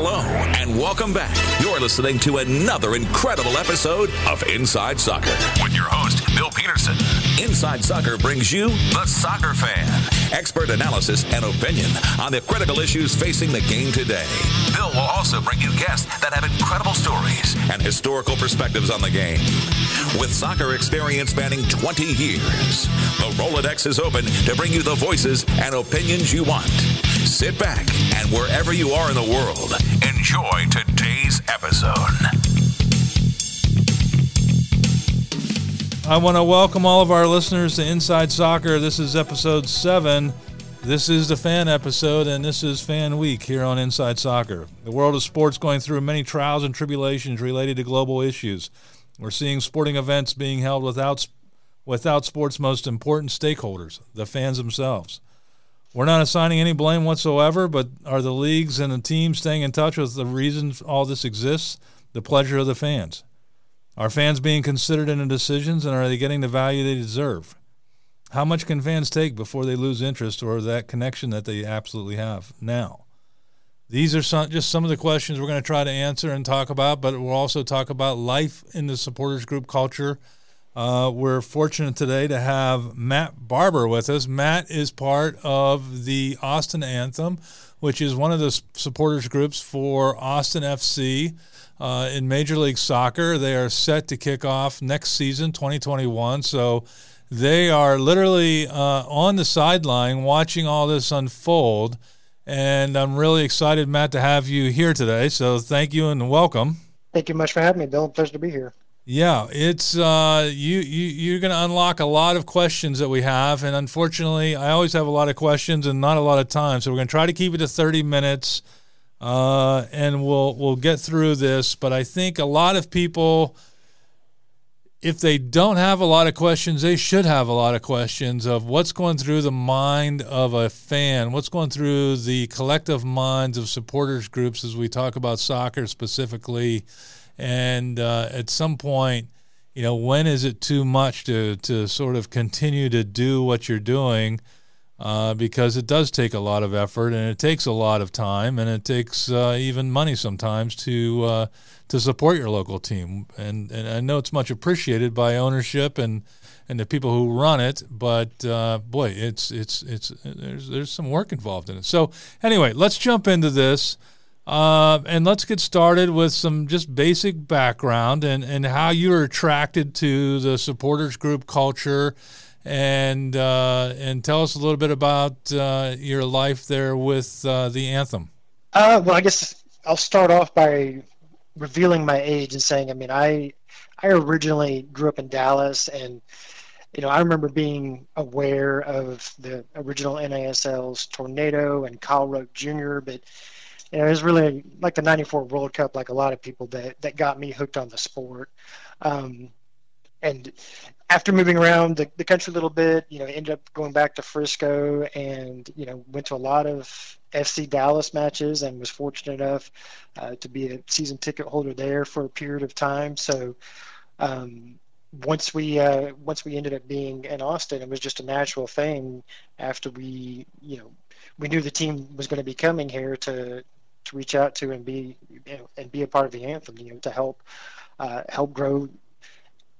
Hello and welcome back. You're listening to another incredible episode of Inside Soccer with your host, Bill Peterson. Inside Soccer brings you the soccer fan, expert analysis and opinion on the critical issues facing the game today. Bill will also bring you guests that have incredible stories and historical perspectives on the game. With soccer experience spanning 20 years, the Rolodex is open to bring you the voices and opinions you want. Sit back and wherever you are in the world, enjoy today's episode. I want to welcome all of our listeners to Inside Soccer. This is episode seven. This is the fan episode, and this is Fan Week here on Inside Soccer. The world of sports going through many trials and tribulations related to global issues. We're seeing sporting events being held without without sports' most important stakeholders, the fans themselves. We're not assigning any blame whatsoever, but are the leagues and the teams staying in touch with the reasons all this exists? The pleasure of the fans. Are fans being considered in the decisions and are they getting the value they deserve? How much can fans take before they lose interest or that connection that they absolutely have now? These are some, just some of the questions we're going to try to answer and talk about, but we'll also talk about life in the supporters group culture uh, we're fortunate today to have Matt Barbour with us. Matt is part of the Austin Anthem, which is one of the supporters groups for Austin FC uh, in Major League Soccer. They are set to kick off next season, 2021. So they are literally uh, on the sideline watching all this unfold. And I'm really excited, Matt, to have you here today. So thank you and welcome. Thank you much for having me, Bill. Pleasure to be here. Yeah, it's uh, you you you're going to unlock a lot of questions that we have, and unfortunately, I always have a lot of questions and not a lot of time. So we're going to try to keep it to 30 minutes, uh, and we'll we'll get through this. But I think a lot of people, if they don't have a lot of questions, they should have a lot of questions of what's going through the mind of a fan, what's going through the collective minds of supporters groups as we talk about soccer specifically and uh, at some point, you know, when is it too much to to sort of continue to do what you're doing? Uh, because it does take a lot of effort and it takes a lot of time and it takes uh, even money sometimes to uh, to support your local team. And and I know it's much appreciated by ownership and and the people who run it. But uh, boy, it's it's it's there's there's some work involved in it. So anyway, let's jump into this. Uh, and let's get started with some just basic background and, and how you were attracted to the supporters group culture and uh, and tell us a little bit about uh, your life there with uh, the anthem. Uh, well, I guess I'll start off by revealing my age and saying, I mean, I I originally grew up in Dallas, and you know, I remember being aware of the original NASL's Tornado and Kyle Rote Jr., but it was really like the 94 World Cup, like a lot of people that, that got me hooked on the sport. Um, and after moving around the, the country a little bit, you know, ended up going back to Frisco and, you know, went to a lot of FC Dallas matches and was fortunate enough uh, to be a season ticket holder there for a period of time. So, um, once we uh, once we ended up being in Austin, it was just a natural thing after we you know we knew the team was going to be coming here to to reach out to and be and be a part of the anthem, you know, to help uh, help grow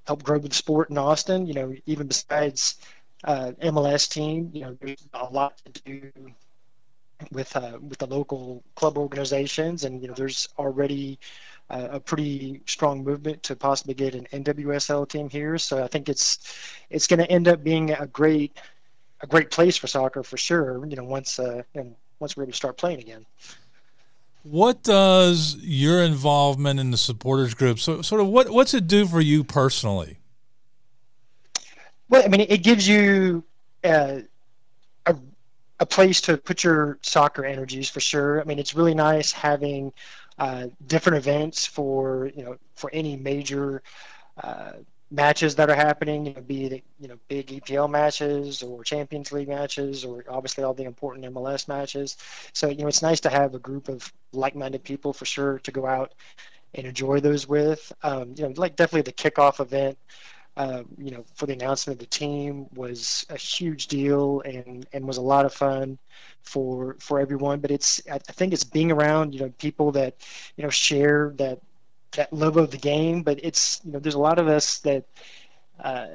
help grow the sport in Austin. You know, even besides uh, MLS team, you know, there's a lot to do with uh, with the local club organizations, and you know, there's already uh, a pretty strong movement to possibly get an NWSL team here. So I think it's it's going to end up being a great a great place for soccer for sure. You know, once uh, and once we're able to start playing again. What does your involvement in the supporters group so sort of what what's it do for you personally? Well, I mean, it gives you uh, a a place to put your soccer energies for sure. I mean, it's really nice having uh, different events for you know for any major uh, matches that are happening, you know, be it you know big EPL matches or Champions League matches or obviously all the important MLS matches. So you know it's nice to have a group of like-minded people for sure to go out and enjoy those with. Um, you know, like definitely the kickoff event uh, you know, for the announcement of the team was a huge deal and, and was a lot of fun for for everyone. But it's I think it's being around you know people that you know share that that love of the game. But it's you know there's a lot of us that uh,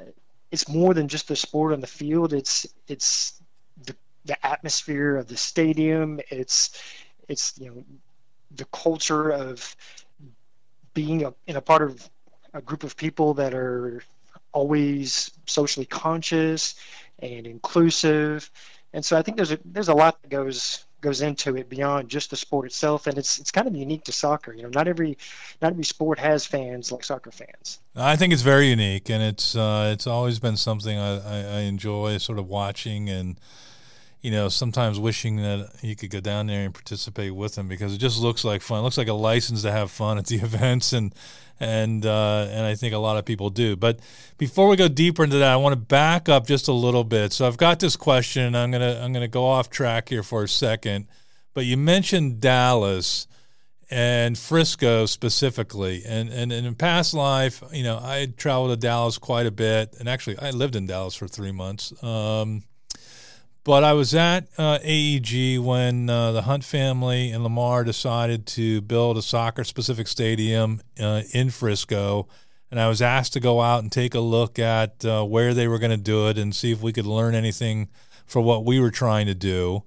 it's more than just the sport on the field. It's it's the, the atmosphere of the stadium. It's it's you know the culture of being a, in a part of a group of people that are always socially conscious and inclusive. And so I think there's a, there's a lot that goes goes into it beyond just the sport itself, and it's it's kind of unique to soccer. You know, not every not every sport has fans like soccer fans. I think it's very unique, and it's uh, it's always been something I, I, I enjoy sort of watching and you know, sometimes wishing that you could go down there and participate with them because it just looks like fun. It looks like a license to have fun at the events, and and uh, and I think a lot of people do. But before we go deeper into that, I want to back up just a little bit. So I've got this question. I'm gonna I'm gonna go off track here for a second. But you mentioned Dallas and Frisco specifically, and, and, and in past life, you know, I traveled to Dallas quite a bit, and actually, I lived in Dallas for three months. Um, but I was at uh, AEG when uh, the Hunt family and Lamar decided to build a soccer specific stadium uh, in Frisco. And I was asked to go out and take a look at uh, where they were going to do it and see if we could learn anything for what we were trying to do.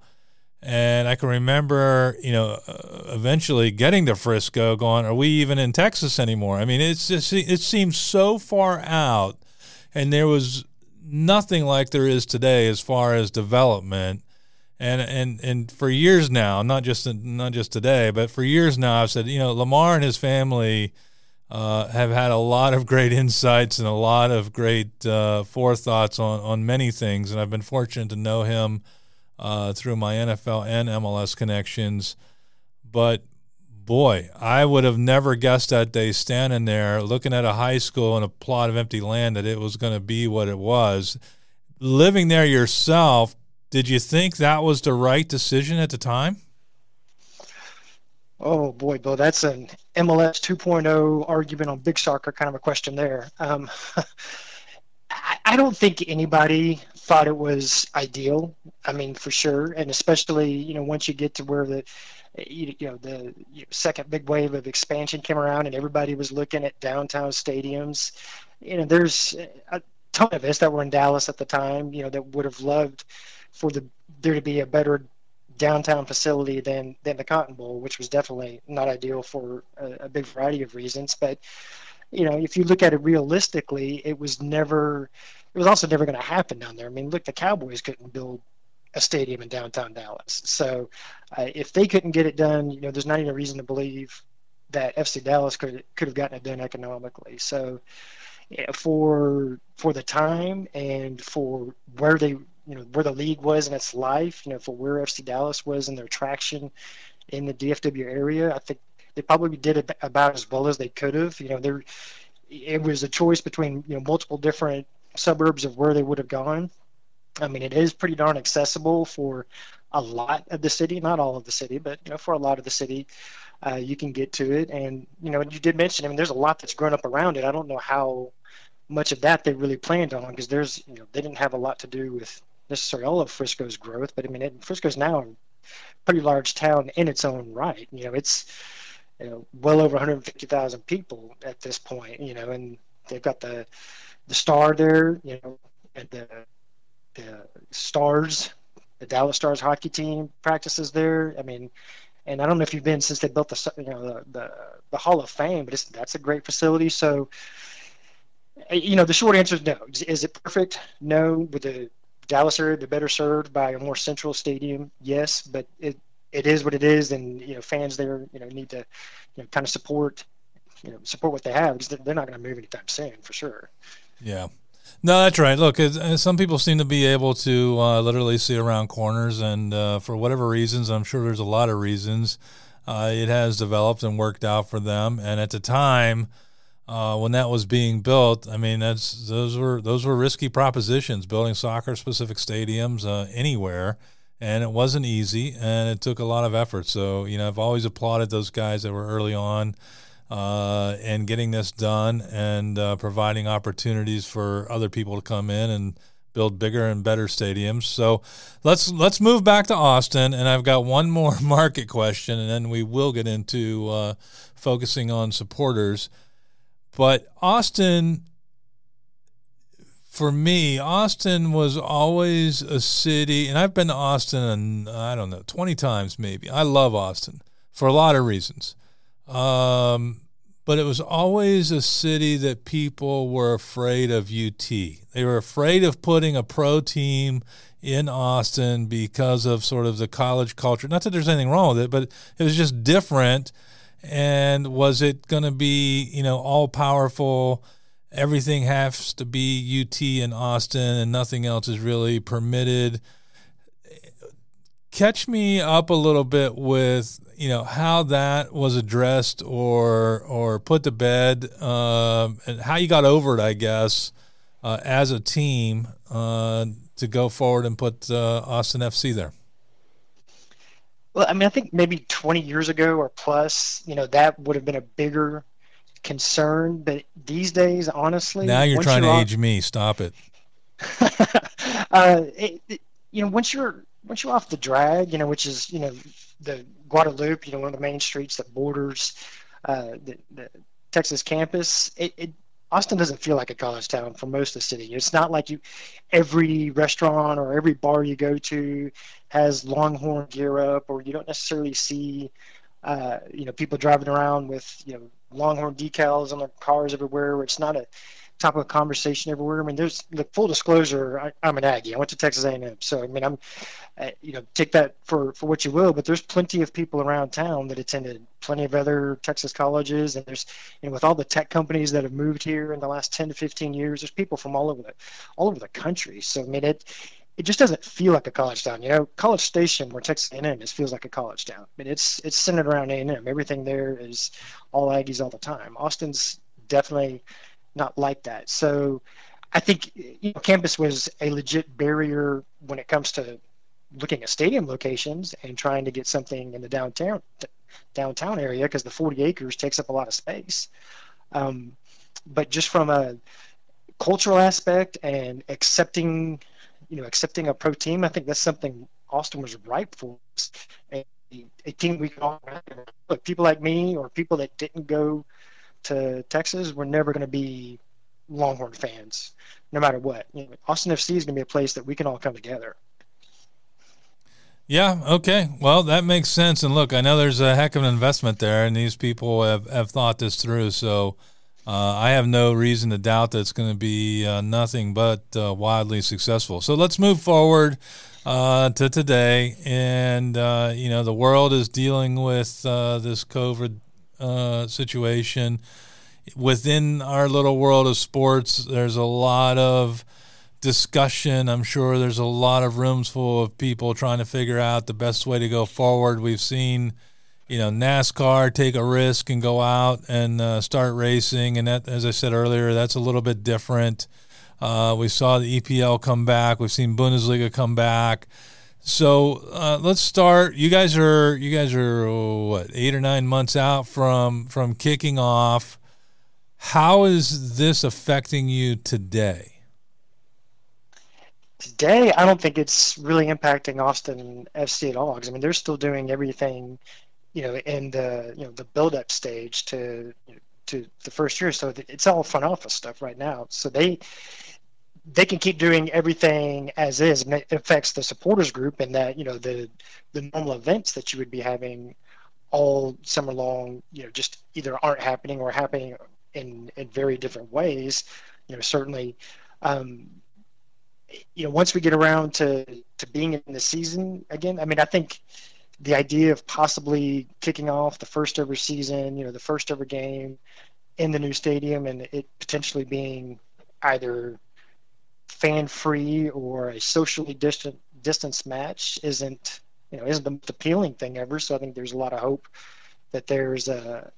And I can remember, you know, uh, eventually getting to Frisco, going, "Are we even in Texas anymore?" I mean, it's just it seems so far out, and there was nothing like there is today as far as development. And and and for years now, not just not just today, but for years now, I've said, you know, Lamar and his family uh, have had a lot of great insights and a lot of great uh, forethoughts on on many things, and I've been fortunate to know him uh, through my NFL and MLS connections. But boy, I would have never guessed that day standing there looking at a high school and a plot of empty land that it was going to be what it was. Living there yourself, did you think that was the right decision at the time? Oh boy, Bill, that's an MLS 2.0 argument on big soccer kind of a question there. Um, I don't think anybody thought it was ideal. I mean, for sure, and especially you know once you get to where the you, know the second big wave of expansion came around and everybody was looking at downtown stadiums. You know there's a ton of us that were in dallas at the time you know that would have loved for the there to be a better downtown facility than than the cotton bowl which was definitely not ideal for a, a big variety of reasons. But you know if you look at it realistically it was never it was also never going to happen down there. I mean look the cowboys couldn't build a stadium in downtown Dallas. So uh, if they couldn't get it done, you know, there's not even a reason to believe that FC Dallas could could have gotten it done economically. So for for the time and for where they you know where the league was in its life, you know, for where FC Dallas was in their traction in the DFW area, I think they probably did about as well as they could have. You know, there it was a choice between you know multiple different suburbs of where they would have gone I mean, it is pretty darn accessible for a lot of the city, not all of the city, but you know, for a lot of the city, uh, you can get to it. And you know, you did mention, I mean, there's a lot that's grown up around it. I don't know how much of that they really planned on because there's, you know, they didn't have a lot to do with necessarily all of Frisco's growth, but I mean, it, Frisco's now a pretty large town in its own right. You know, it's you know well over 150,000 people at this point. You know, and they've got the the star there. You know, and the the Stars, the Dallas Stars hockey team practices there. I mean, and I don't know if you've been since they built the you know the the, the Hall of Fame, but that's a great facility. So, you know, the short answer is no. Is it perfect? No. With the Dallas area, be better served by a more central stadium. Yes, but it it is what it is, and you know, fans there, you know, need to you know kind of support you know support what they have because they're not going to move anytime soon for sure. Yeah. No, that's right. Look, uh, some people seem to be able to uh, literally see around corners, and uh, for whatever reasons, I'm sure there's a lot of reasons, uh, it has developed and worked out for them. And at the time uh, when that was being built, I mean, that's those were those were risky propositions, building soccer-specific stadiums uh, anywhere, and it wasn't easy, and it took a lot of effort. So, you know, I've always applauded those guys that were early on. Uh, and getting this done and uh, providing opportunities for other people to come in and build bigger and better stadiums. So let's let's move back to Austin, and I've got one more market question, and then we will get into uh, focusing on supporters. But Austin, for me, Austin was always a city, and I've been to Austin, I don't know, twenty times maybe. I love Austin for a lot of reasons. Um, but it was always a city that people were afraid of UT. They were afraid of putting a pro team in Austin because of sort of the college culture. Not that there's anything wrong with it, but it was just different. And was it going to be, you know, all powerful? Everything has to be UT in Austin and nothing else is really permitted. Catch me up a little bit with you know how that was addressed or or put to bed, uh, and how you got over it, I guess, uh, as a team uh, to go forward and put uh, Austin FC there. Well, I mean, I think maybe 20 years ago or plus, you know, that would have been a bigger concern. But these days, honestly, now you're trying you're to age me. Stop it. uh, it, it. You know, once you're once you're off the drag, you know, which is you know the Guadalupe, you know, one of the main streets that borders uh, the, the, Texas campus, it, it, Austin doesn't feel like a college town for most of the city. It's not like you every restaurant or every bar you go to has Longhorn gear up, or you don't necessarily see uh, you know people driving around with you know Longhorn decals on their cars everywhere. It's not a topic of conversation everywhere. I mean, there's the full disclosure. I, am an Aggie. I went to Texas A&M, so I mean, I'm, uh, you know, take that for for what you will. But there's plenty of people around town that attended plenty of other Texas colleges, and there's, you know, with all the tech companies that have moved here in the last 10 to 15 years, there's people from all over the all over the country. So I mean, it it just doesn't feel like a college town. You know, College Station, where Texas A&M is, feels like a college town. I mean, it's it's centered around A&M. Everything there is all Aggies all the time. Austin's definitely not like that. So I think you know, campus was a legit barrier when it comes to looking at stadium locations and trying to get something in the downtown downtown area because the 40 acres takes up a lot of space. Um, but just from a cultural aspect and accepting, you know, accepting a pro team, I think that's something Austin was ripe for. A, a team we could all look people like me or people that didn't go to Texas, we're never going to be Longhorn fans, no matter what. You know, Austin FC is going to be a place that we can all come together. Yeah. Okay. Well, that makes sense. And look, I know there's a heck of an investment there, and these people have, have thought this through. So uh, I have no reason to doubt that it's going to be uh, nothing but uh, wildly successful. So let's move forward uh, to today. And, uh, you know, the world is dealing with uh, this COVID uh, situation. Within our little world of sports, there's a lot of discussion. I'm sure there's a lot of rooms full of people trying to figure out the best way to go forward. We've seen, you know, NASCAR take a risk and go out and uh, start racing, and that, as I said earlier, that's a little bit different. Uh, we saw the EPL come back. We've seen Bundesliga come back. So uh, let's start. You guys are you guys are oh, what eight or nine months out from from kicking off. How is this affecting you today? Today, I don't think it's really impacting Austin FC at all. Because I mean, they're still doing everything, you know, in the you know the build-up stage to to the first year. So it's all front office stuff right now. So they they can keep doing everything as is, and it affects the supporters group and that you know the the normal events that you would be having all summer long, you know, just either aren't happening or happening in in very different ways. You know, certainly, um, you know, once we get around to to being in the season again, I mean, I think the idea of possibly kicking off the first ever season, you know, the first ever game in the new stadium, and it potentially being either fan free or a socially distant distance match isn't you know isn't the most appealing thing ever. So I think there's a lot of hope that there's a,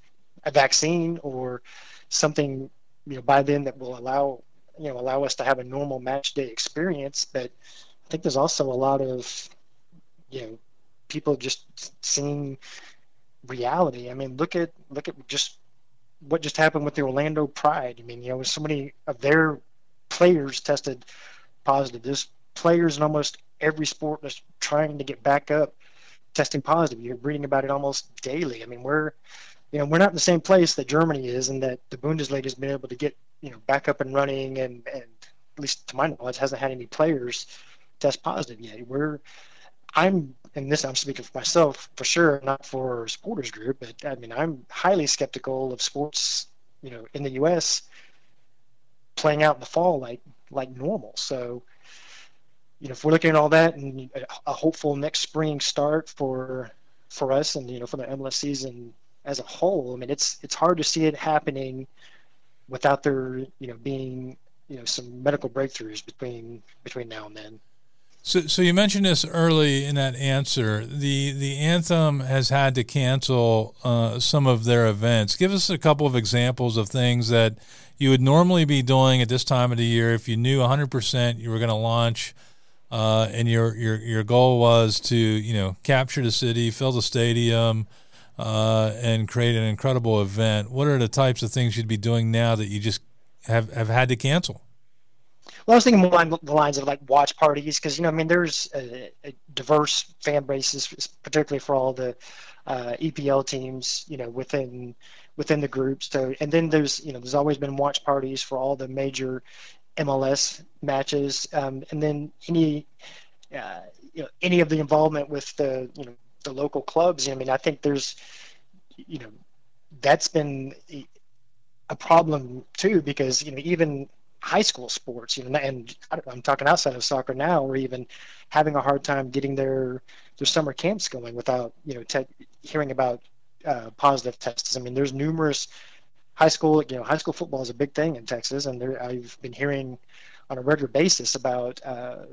a vaccine or something you know by then that will allow you know allow us to have a normal match day experience. But I think there's also a lot of you know people just seeing reality. I mean, look at look at just what just happened with the Orlando Pride. I mean, you know, so many of their players tested positive. There's players in almost every sport that's trying to get back up testing positive. You're reading about it almost daily. I mean, we're you know we're not in the same place that Germany is, and that the Bundesliga has been able to get you know back up and running, and and at least to my knowledge hasn't had any players test positive yet. We're I'm and this I'm speaking for myself for sure, not for supporters group, but I mean I'm highly skeptical of sports, you know, in the U.S. playing out in the fall like like normal. So, you know, if we're looking at all that and a hopeful next spring start for for us and you know for the MLS season as a whole, I mean it's it's hard to see it happening without there you know being you know some medical breakthroughs between between now and then. So, so you mentioned this early in that answer. The the anthem has had to cancel uh, some of their events. Give us a couple of examples of things that you would normally be doing at this time of the year if you knew 100% you were going to launch, uh, and your your your goal was to you know capture the city, fill the stadium, uh, and create an incredible event. What are the types of things you'd be doing now that you just have have had to cancel? Well, I was thinking more along the lines of like watch parties because you know, I mean, there's a, a diverse fan bases, particularly for all the uh, EPL teams, you know, within within the group. So, and then there's you know, there's always been watch parties for all the major MLS matches, um, and then any uh, you know any of the involvement with the you know the local clubs. I mean, I think there's you know that's been a problem too because you know even high school sports, you know, and I'm talking outside of soccer now, or even having a hard time getting their their summer camps going without, you know, te- hearing about uh, positive tests. I mean, there's numerous high school, you know, high school football is a big thing in Texas, and there, I've been hearing on a regular basis about, uh,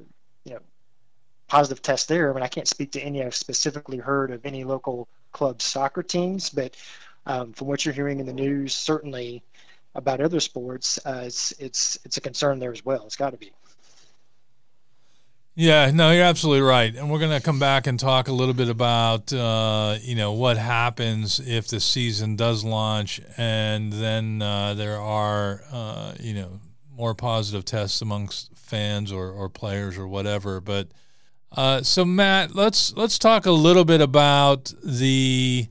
you know, positive tests there. I mean, I can't speak to any I've specifically heard of any local club soccer teams, but um, from what you're hearing in the news, certainly about other sports, uh, it's it's it's a concern there as well. It's got to be. Yeah, no, you're absolutely right, and we're going to come back and talk a little bit about uh, you know what happens if the season does launch, and then uh, there are uh, you know more positive tests amongst fans or, or players or whatever. But uh, so Matt, let's let's talk a little bit about the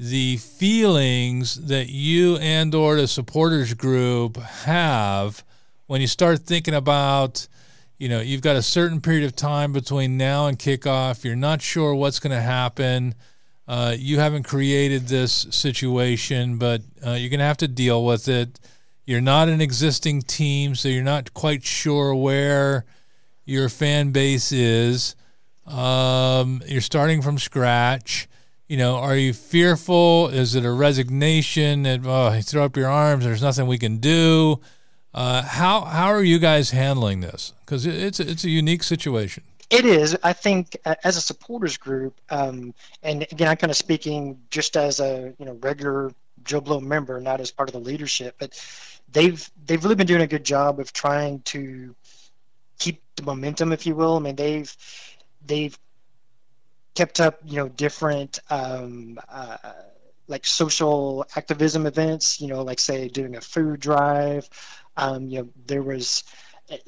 the feelings that you and or the supporters group have when you start thinking about you know you've got a certain period of time between now and kickoff you're not sure what's going to happen uh, you haven't created this situation but uh, you're going to have to deal with it. You're not an existing team so you're not quite sure where your fan base is. Um, you're starting from scratch you know, are you fearful? Is it a resignation that oh, throw up your arms? There's nothing we can do. Uh, how how are you guys handling this? Because it's it's a unique situation. It is. I think as a supporters group, um, and again, I'm kind of speaking just as a you know regular Joe Blow member, not as part of the leadership, but they've they've really been doing a good job of trying to keep the momentum, if you will. I mean, they've they've kept up, you know, different um, uh, like social activism events. You know, like say doing a food drive. Um, you know, there was,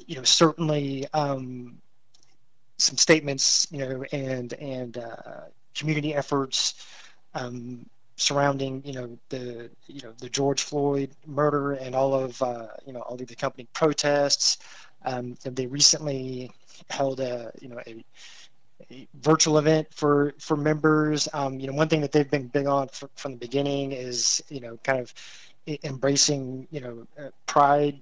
you know, certainly um, some statements, you know, and and uh, community efforts um, surrounding, you know, the you know the George Floyd murder and all of uh, you know all of the accompanying protests. Um, they recently held a you know a virtual event for for members. Um, you know, one thing that they've been big on for, from the beginning is you know kind of embracing you know uh, pride.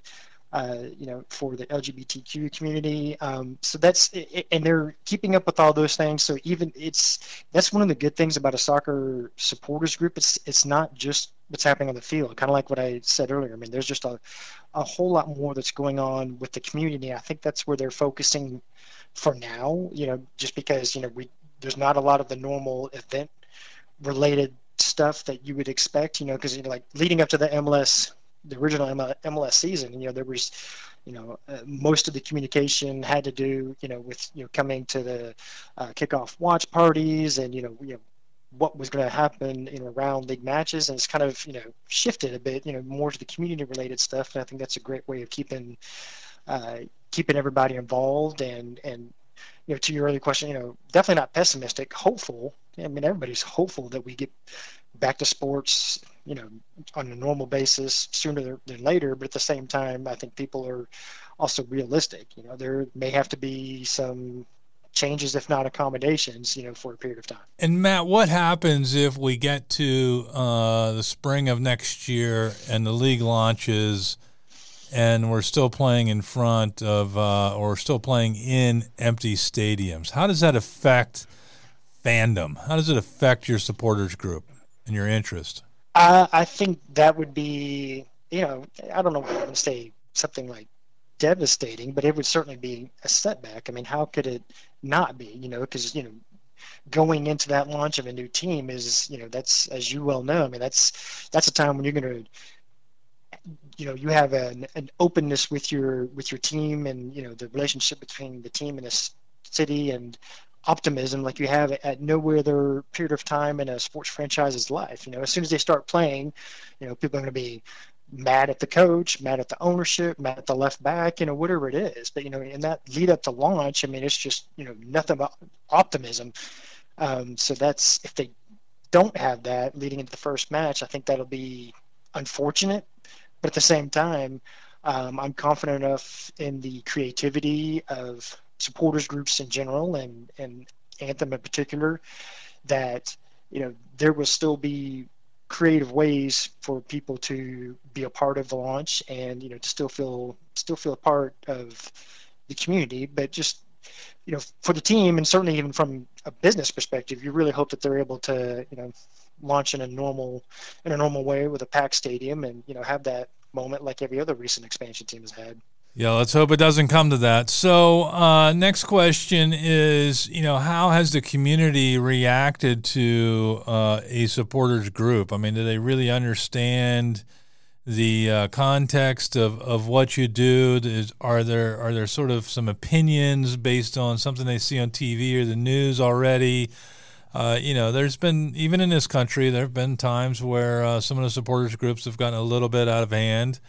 Uh, you know, for the LGBTQ community. Um, so that's and they're keeping up with all those things. So even it's that's one of the good things about a soccer supporters group. It's it's not just what's happening on the field. Kind of like what I said earlier. I mean, there's just a a whole lot more that's going on with the community. I think that's where they're focusing for now, you know, just because, you know, we there's not a lot of the normal event related stuff that you would expect, you know, because you know, like leading up to the MLS, the original MLS season, you know, there was, you know, uh, most of the communication had to do, you know, with you know coming to the uh, kickoff watch parties and you know, you know, what was going to happen in around league matches, and it's kind of you know shifted a bit, you know, more to the community related stuff. And I think that's a great way of keeping uh, keeping everybody involved and and you know to your earlier question, you know, definitely not pessimistic, hopeful. I mean, everybody's hopeful that we get back to sports, you know, on a normal basis sooner than later. But at the same time, I think people are also realistic. You know, there may have to be some changes, if not accommodations, you know, for a period of time. And Matt, what happens if we get to uh, the spring of next year and the league launches? And we're still playing in front of uh, or still playing in empty stadiums. How does that affect fandom? How does it affect your supporters group and your interest? I think that would be, you know, I don't know if I would say something like devastating, but it would certainly be a setback. I mean, how could it not be? You know, because you know, going into that launch of a new team is, you know, that's as you well know. I mean, that's that's a time when you're going to you know you have an, an openness with your with your team and you know the relationship between the team and the city and optimism like you have at no other period of time in a sports franchise's life. You know, as soon as they start playing, you know, people are going to be mad at the coach, mad at the ownership, mad at the left back, you know, whatever it is. But you know, in that lead up to launch, I mean, it's just you know nothing but optimism. Um, so that's if they don't have that leading into the first match, I think that'll be unfortunate. But at the same time, um, I'm confident enough in the creativity of supporters groups in general and, and Anthem in particular that you know there will still be creative ways for people to be a part of the launch and you know to still feel still feel a part of the community. But just you know for the team and certainly even from a business perspective you really hope that they're able to you know launch in a normal in a normal way with a packed stadium and you know have that moment like every other recent expansion team has had. Yeah, let's hope it doesn't come to that. So, uh, next question is, you know, how has the community reacted to uh, a supporters group? I mean, do they really understand the uh, context of, of what you do? Is, are there are there sort of some opinions based on something they see on TV or the news already? Uh, you know, there's been even in this country, there have been times where uh, some of the supporters groups have gotten a little bit out of hand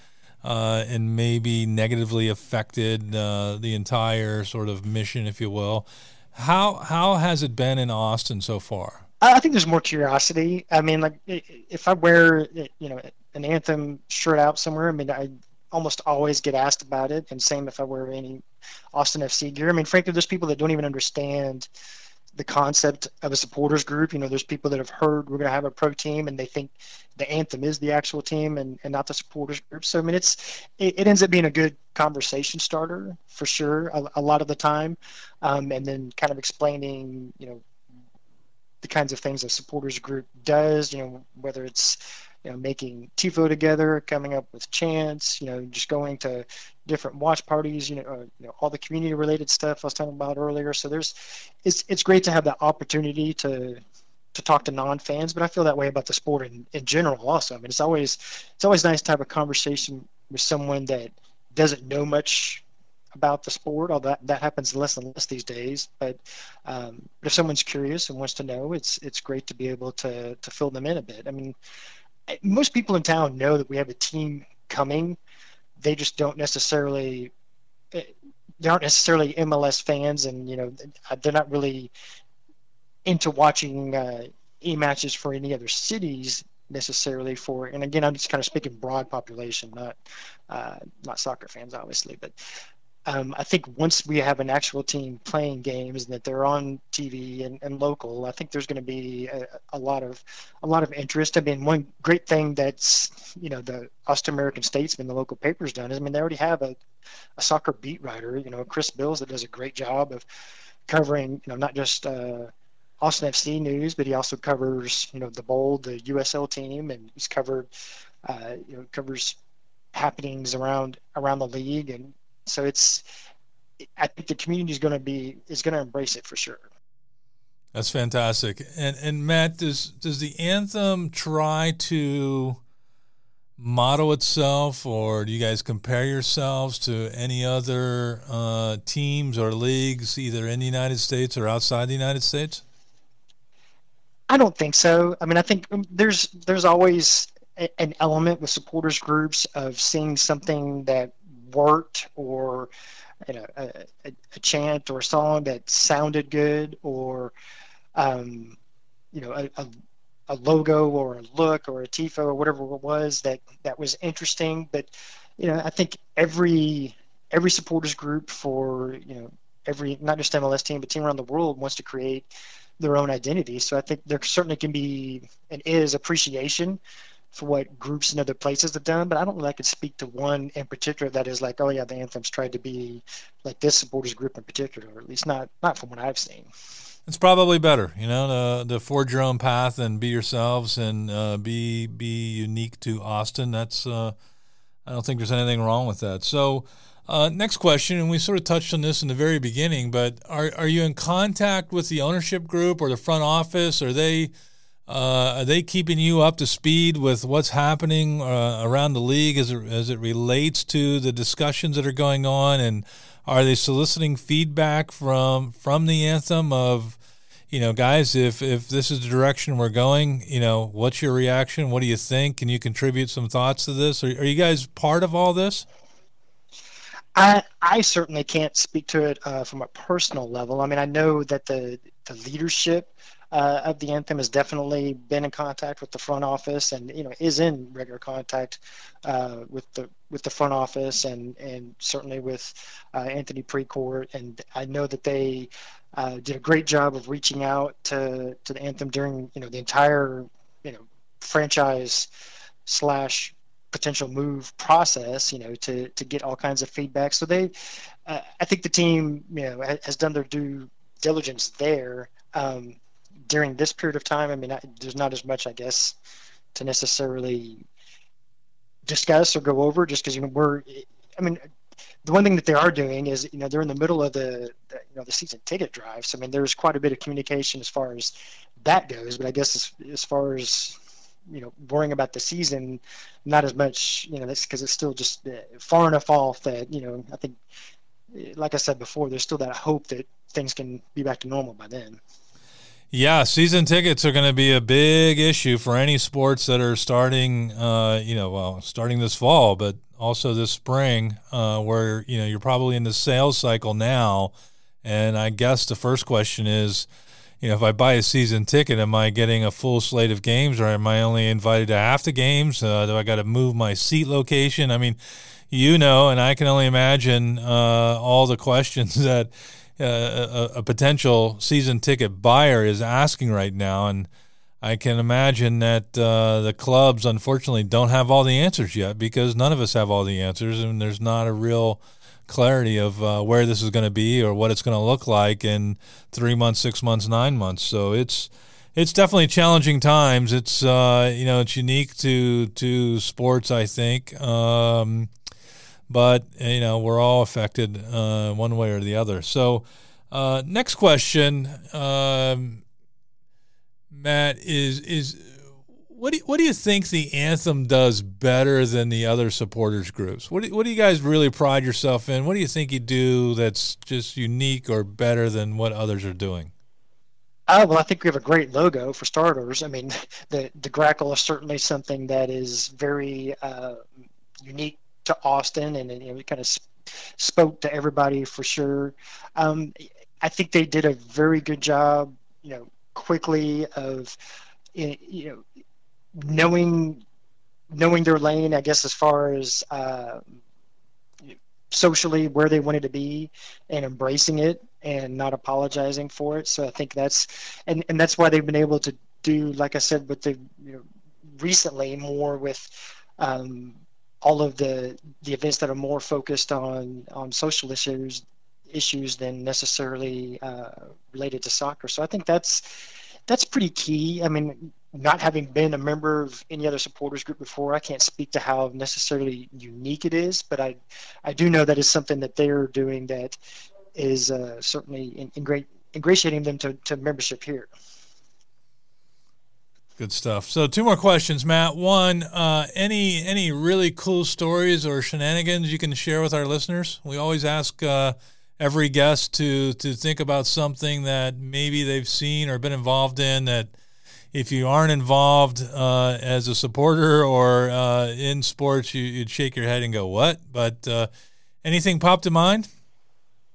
uh, and maybe negatively affected uh, the entire sort of mission, if you will. How how has it been in Austin so far? I think there's more curiosity. I mean, like if I wear you know an anthem shirt out somewhere, I mean, I almost always get asked about it, and same if I wear any Austin FC gear. I mean, frankly, there's people that don't even understand the concept of a supporters group. You know, there's people that have heard we're going to have a pro team and they think the anthem is the actual team and, and not the supporters group. So I mean, it's it, it ends up being a good conversation starter for sure a, a lot of the time, um, and then kind of explaining you know the kinds of things a supporters group does. You know, whether it's you know, making tifo together, coming up with chants, you know, just going to different watch parties, you know, uh, you know, all the community related stuff I was talking about earlier. So there's, it's it's great to have that opportunity to to talk to non-fans, but I feel that way about the sport in, in general also. I mean, it's always it's always nice to have a conversation with someone that doesn't know much about the sport. Although that, that happens less and less these days. But, um, if someone's curious and wants to know, it's it's great to be able to to fill them in a bit. I mean, most people in town know that we have a team coming. They just don't necessarily they aren't necessarily MLS fans, and you know they're not really into watching uh, e matches for any other cities necessarily. For and again, I'm just kind of speaking broad population, not uh, not soccer fans, obviously, but um, I think once we have an actual team playing games and that they're on TV and, and local, I think there's going to be a, a, lot of a lot of interest. I mean, one great thing that's you know the Austin American Statesman, the local paper's done is I mean they already have a, a soccer beat writer, you know, Chris Bills that does a great job of covering you know not just uh, Austin FC news, but he also covers you know the Bold, the USL team, and he's covered uh, you know covers happenings around around the league and so it's, I think the community is going to be is going to embrace it for sure. That's fantastic. And and Matt, does does the anthem try to model itself, or do you guys compare yourselves to any other uh, teams or leagues, either in the United States or outside the United States? I don't think so. I mean, I think um, there's there's always a, an element with supporters groups of seeing something that worked or you know a, a, a chant or a song that sounded good or um, you know a, a, a logo or a look or a tifo or whatever it was that that was interesting. But you know, I think every every supporters group for you know every not just MLS team but team around the world wants to create their own identity. So I think there certainly can be and is appreciation for what groups in other places have done, but I don't know I could speak to one in particular that is like, oh yeah, the anthems tried to be like this supporters group in particular, or at least not not from what I've seen. It's probably better, you know, to, to forge your own path and be yourselves and uh, be be unique to Austin. That's uh, I don't think there's anything wrong with that. So uh, next question, and we sort of touched on this in the very beginning, but are are you in contact with the ownership group or the front office? Are they uh, are they keeping you up to speed with what's happening uh, around the league as it, as it relates to the discussions that are going on? And are they soliciting feedback from from the anthem of, you know, guys, if if this is the direction we're going, you know, what's your reaction? What do you think? Can you contribute some thoughts to this? Are, are you guys part of all this? I I certainly can't speak to it uh, from a personal level. I mean, I know that the the leadership uh, of the anthem has definitely been in contact with the front office, and you know is in regular contact uh, with the with the front office, and and certainly with uh, Anthony Precourt. And I know that they uh, did a great job of reaching out to to the anthem during you know the entire you know franchise slash potential move process, you know, to to get all kinds of feedback. So they, uh, I think the team, you know, has done their due diligence there. Um, during this period of time, I mean, I, there's not as much, I guess, to necessarily discuss or go over, just because you know we're, I mean, the one thing that they are doing is you know they're in the middle of the, the, you know the season ticket drive. So i mean there's quite a bit of communication as far as that goes. But i guess as, as far as you know worrying about the season not as much you know that's because it's still just uh, far enough off that you know i think like i said before there's still that hope that things can be back to normal by then yeah, season tickets are going to be a big issue for any sports that are starting, uh, you know, well, starting this fall, but also this spring, uh, where you know you're probably in the sales cycle now. And I guess the first question is, you know, if I buy a season ticket, am I getting a full slate of games, or am I only invited to half the games? Uh, do I got to move my seat location? I mean, you know, and I can only imagine uh, all the questions that a, a, potential season ticket buyer is asking right now, and I can imagine that uh, the clubs unfortunately don't have all the answers yet because none of us have all the answers, and there's not a real clarity of uh, where this is going to be or what it's going to look like in three months, six months, nine months. So it's it's definitely challenging times. It's uh, you know it's unique to to sports, I think. Um, but you know we're all affected uh, one way or the other. So, uh, next question, um, Matt is is what do you, what do you think the anthem does better than the other supporters groups? What do, what do you guys really pride yourself in? What do you think you do that's just unique or better than what others are doing? Uh, well, I think we have a great logo for starters. I mean, the the grackle is certainly something that is very uh, unique to Austin, and know, it kind of spoke to everybody for sure. Um, I think they did a very good job, you know, quickly of, you know, knowing knowing their lane. I guess as far as uh, socially where they wanted to be and embracing it and not apologizing for it. So I think that's and and that's why they've been able to do, like I said, with the you know, recently more with. Um, all of the the events that are more focused on on social issues issues than necessarily uh, related to soccer. So I think that's that's pretty key. I mean, not having been a member of any other supporters group before, I can't speak to how necessarily unique it is, but I I do know that is something that they're doing that is uh, certainly in, in great ingratiating them to, to membership here. Good stuff. So two more questions, Matt. One, uh, any any really cool stories or shenanigans you can share with our listeners? We always ask uh, every guest to to think about something that maybe they've seen or been involved in that if you aren't involved uh, as a supporter or uh, in sports, you, would shake your head and go, "What?" But uh, anything pop to mind?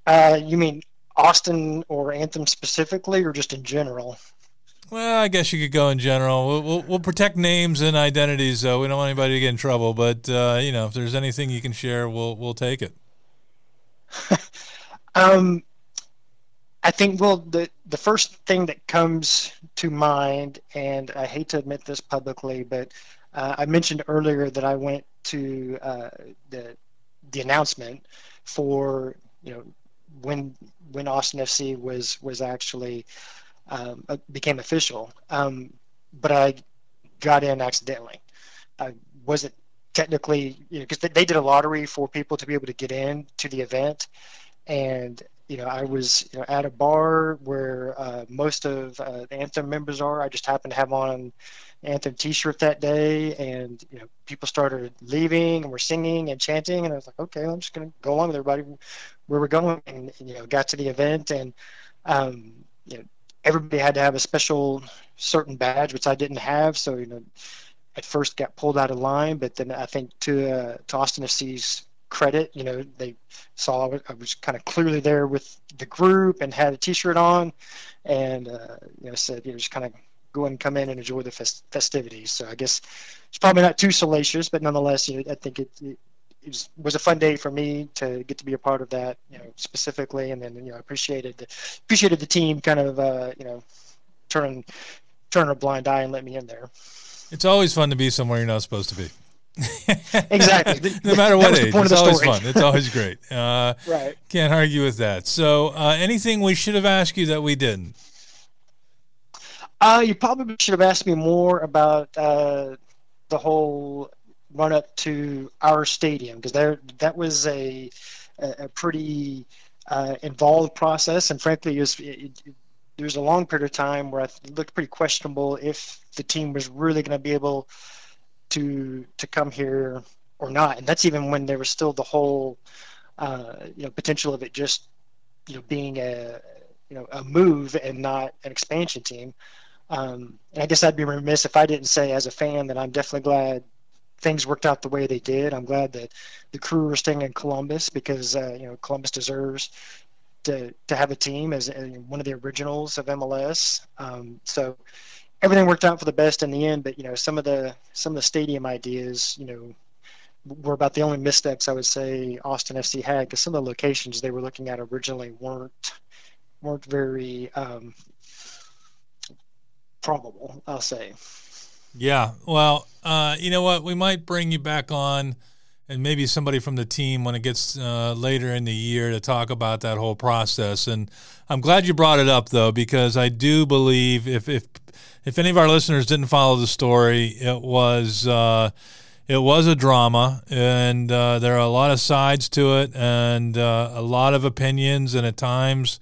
Uh, you mean Austin or Anthem specifically, or just in general? Well, I guess you could go in general. We'll, we'll, we'll protect names and identities, though. We don't want anybody to get in trouble. But uh, you know, if there's anything you can share, we'll we'll take it. um, I think well the the first thing that comes to mind, and I hate to admit this publicly, but uh, I mentioned earlier that I went to uh, the the announcement for you know when when Austin FC was was actually um, uh, became official, um, but I got in accidentally. I wasn't technically you know because they, they did a lottery for people to be able to get in to the event, and you know, I was you know, at a bar where uh, most of uh, the Anthem members are. I just happened to have on an Anthem T-shirt that day, and you know, people started leaving and we're singing and chanting, and I was like, okay, I'm just gonna go along with everybody where we're going, and, and you know, got to the event, and um, you know, everybody had to have a special certain badge, which I didn't have, so you know, at first got pulled out of line, but then I think to uh, to Austin FC's credit. You know, they saw I was kind of clearly there with the group and had a T-shirt on, and uh, you know said you know just kind of go and come in and enjoy the fest- festivities. So I guess it's probably not too salacious, but nonetheless, you know, I think it, it, it was, was a fun day for me to get to be a part of that, you know, specifically, and then you know appreciated the, appreciated the team kind of uh, you know turning turning a blind eye and let me in there. It's always fun to be somewhere you're not supposed to be. exactly. no matter what age, it's always fun. It's always great. Uh, right. Can't argue with that. So, uh, anything we should have asked you that we didn't? Uh, you probably should have asked me more about uh, the whole run up to our stadium because there that was a a, pretty uh, involved process, and frankly, it was, it, it, there was a long period of time where it looked pretty questionable if the team was really going to be able to to come here or not. And that's even when there was still the whole uh, you know potential of it just you know being a you know a move and not an expansion team. Um, and I guess I'd be remiss if I didn't say as a fan that I'm definitely glad things worked out the way they did. I'm glad that the crew are staying in Columbus because uh, you know Columbus deserves to to have a team as, as one of the originals of MLS. Um, so everything worked out for the best in the end. But you know, some of the some of the stadium ideas, you know, were about the only missteps I would say Austin FC had because some of the locations they were looking at originally weren't weren't very um, probable. I'll say. Yeah. Well, uh, you know what? We might bring you back on and maybe somebody from the team when it gets uh, later in the year to talk about that whole process. And I'm glad you brought it up though, because I do believe if if if any of our listeners didn't follow the story, it was uh, it was a drama, and uh, there are a lot of sides to it, and uh, a lot of opinions, and at times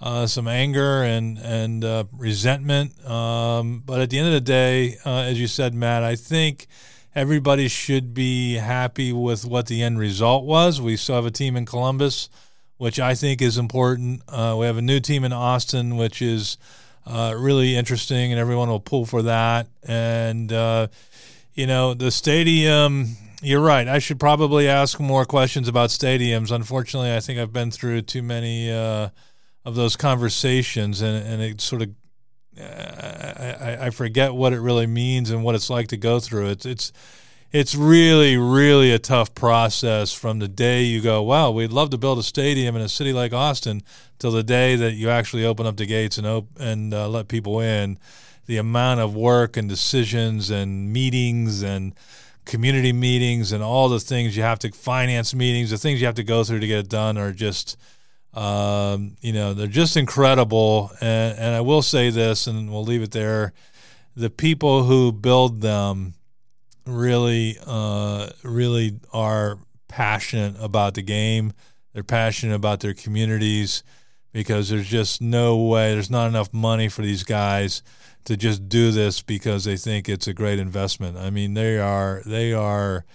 uh, some anger and and uh, resentment. Um, but at the end of the day, uh, as you said, Matt, I think everybody should be happy with what the end result was. We still have a team in Columbus, which I think is important. we have a new team in Austin, which is uh, really interesting, and everyone will pull for that. And uh, you know, the stadium. You're right. I should probably ask more questions about stadiums. Unfortunately, I think I've been through too many uh, of those conversations, and, and it sort of I, I forget what it really means and what it's like to go through it. It's it's really, really a tough process from the day you go, wow, we'd love to build a stadium in a city like Austin, till the day that you actually open up the gates and op- and uh, let people in. The amount of work and decisions and meetings and community meetings and all the things you have to finance meetings, the things you have to go through to get it done are just, um, you know, they're just incredible. And, and I will say this, and we'll leave it there: the people who build them really, uh, really are passionate about the game. They're passionate about their communities because there's just no way, there's not enough money for these guys to just do this because they think it's a great investment. I mean, they are they are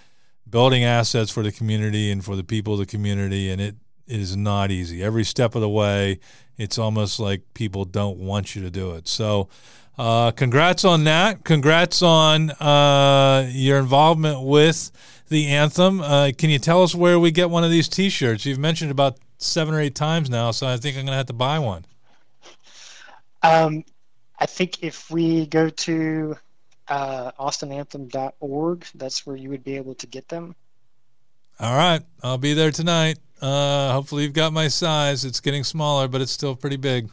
building assets for the community and for the people of the community, and it is not easy. Every step of the way, it's almost like people don't want you to do it. So Uh, congrats on that. Congrats on uh, your involvement with the anthem. Uh, can you tell us where we get one of these T-shirts? You've mentioned about seven or eight times now, so I think I'm going to have to buy one. Um, I think if we go to uh, austinanthem.org, that's where you would be able to get them. All right, I'll be there tonight. Uh, hopefully, you've got my size. It's getting smaller, but it's still pretty big.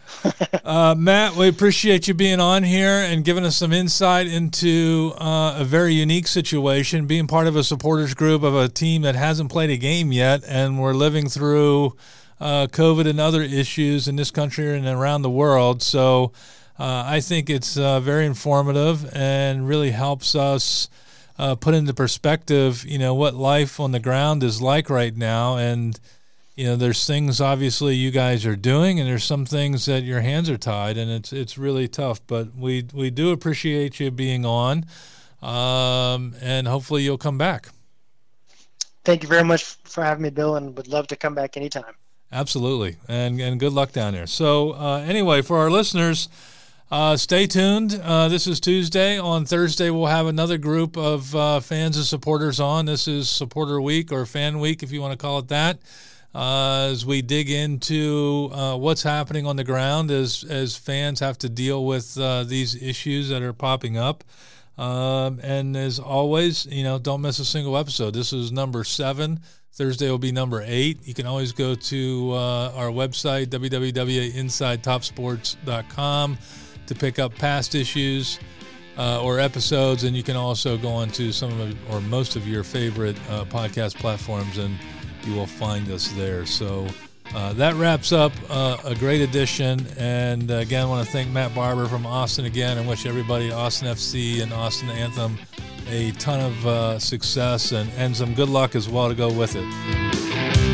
uh, Matt, we appreciate you being on here and giving us some insight into uh, a very unique situation, being part of a supporters group of a team that hasn't played a game yet, and we're living through uh, COVID and other issues in this country and around the world. So uh, I think it's uh, very informative and really helps us. Uh, put into perspective, you know, what life on the ground is like right now, and you know, there's things obviously you guys are doing, and there's some things that your hands are tied, and it's it's really tough. But we we do appreciate you being on, um, and hopefully you'll come back. Thank you very much for having me, Bill, and would love to come back anytime. Absolutely, and and good luck down there. So uh, anyway, for our listeners. Uh, stay tuned. Uh, this is Tuesday. On Thursday, we'll have another group of uh, fans and supporters on. This is Supporter Week or Fan Week, if you want to call it that uh, as we dig into uh, what's happening on the ground as as fans have to deal with uh, these issues that are popping up. Um, and as always, you know, don't miss a single episode. This is number seven. Thursday will be number eight. You can always go to our website, www.insidetopsports.com, to pick up past issues. Uh, or episodes, and you can also go on to some of or most of your favorite uh, podcast platforms and you will find us there. So uh, that wraps up uh, a great edition. And again, I want to thank Matt Barbour from Austin again and wish everybody Austin FC and Austin Anthem a ton of uh, success and, and some good luck as well to go with it.